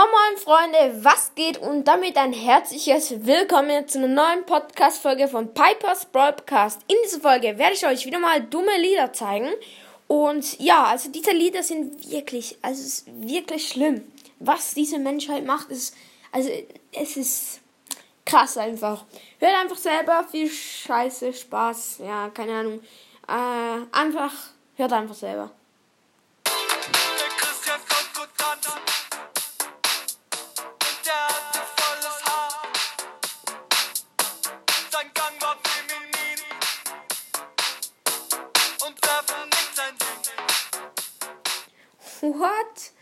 Moin Moin Freunde, was geht und damit ein herzliches Willkommen zu einer neuen Podcast-Folge von Piper's Broadcast. In dieser Folge werde ich euch wieder mal dumme Lieder zeigen. Und ja, also diese Lieder sind wirklich, also es ist wirklich schlimm. Was diese Menschheit macht, ist, also es ist krass einfach. Hört einfach selber, viel Scheiße, Spaß, ja, keine Ahnung. Äh, einfach, hört einfach selber. What?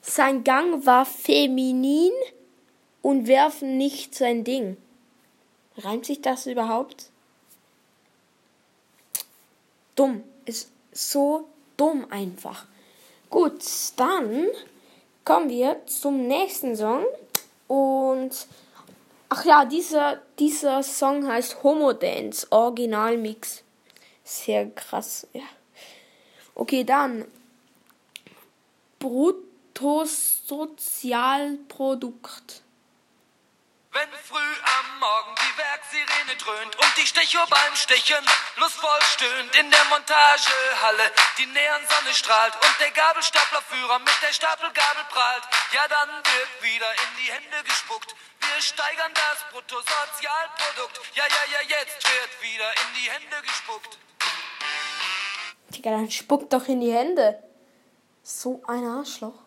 Sein Gang war feminin und werfen nicht sein Ding. Reimt sich das überhaupt? Dumm. Ist so dumm einfach. Gut, dann kommen wir zum nächsten Song. Und ach ja, dieser, dieser Song heißt Homo Dance Original Mix. Sehr krass, ja. Okay, dann Bruttosozialprodukt. Wenn früh am Morgen die Werksirene dröhnt und die Stecho beim Stechen lustvoll stöhnt in der Montagehalle, die Sonne strahlt und der Gabelstaplerführer mit der Stapelgabel prahlt, ja dann wird wieder in die Hände gespuckt. Wir steigern das Bruttosozialprodukt. Ja, ja, ja, jetzt wird wieder in die Hände gespuckt. Digga, dann spuckt doch in die Hände. So ein Arschloch.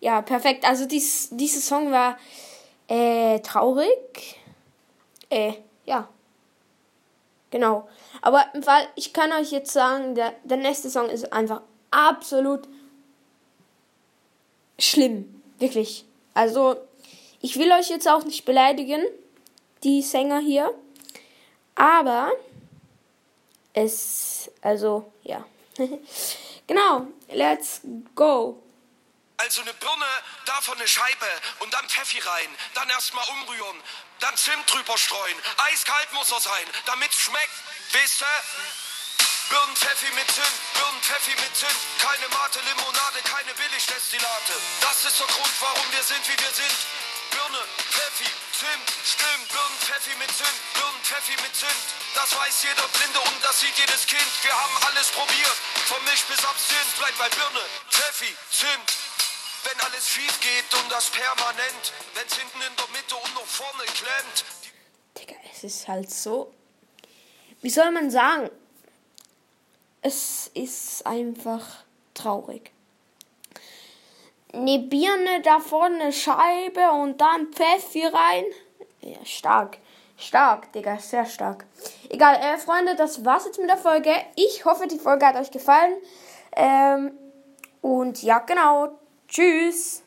Ja, perfekt. Also dies, dieser Song war äh, traurig. Äh, ja. Genau. Aber im ich kann euch jetzt sagen, der, der nächste Song ist einfach absolut schlimm. Wirklich. Also, ich will euch jetzt auch nicht beleidigen, die Sänger hier. Aber es, also, ja. Genau, let's go. Also eine Birne, davon eine Scheibe und dann Pfeffi rein, dann erstmal umrühren, dann Zimt drüber streuen. Eiskalt muss er sein, damit schmeckt, wisst ihr? Birnenpfeffi mit Zimt, Birnenpfeffi mit Zimt, keine Mate, Limonade, keine Billigdestillate. Das ist der Grund, warum wir sind, wie wir sind. Birne, Pfeffi, Zimt, stimmt, Birnenpfeffi mit Zimt, Birnenpfeffi mit Zimt. Das weiß jeder Blinde und das sieht jedes Kind. Wir haben alles probiert, vom Milch bis Absinth. Bleibt bei Birne, Pfeffi, Zimt. Wenn alles schief geht und das permanent, wenn's hinten in der Mitte und noch vorne klemmt. Digga, es ist halt so. Wie soll man sagen? Es ist einfach traurig. Eine Birne, da vorne eine Scheibe und dann Pfeffi rein. Ja, stark. Stark, Digga, sehr stark. Egal, äh, Freunde, das war's jetzt mit der Folge. Ich hoffe, die Folge hat euch gefallen. Ähm, und ja, genau. Tschüss.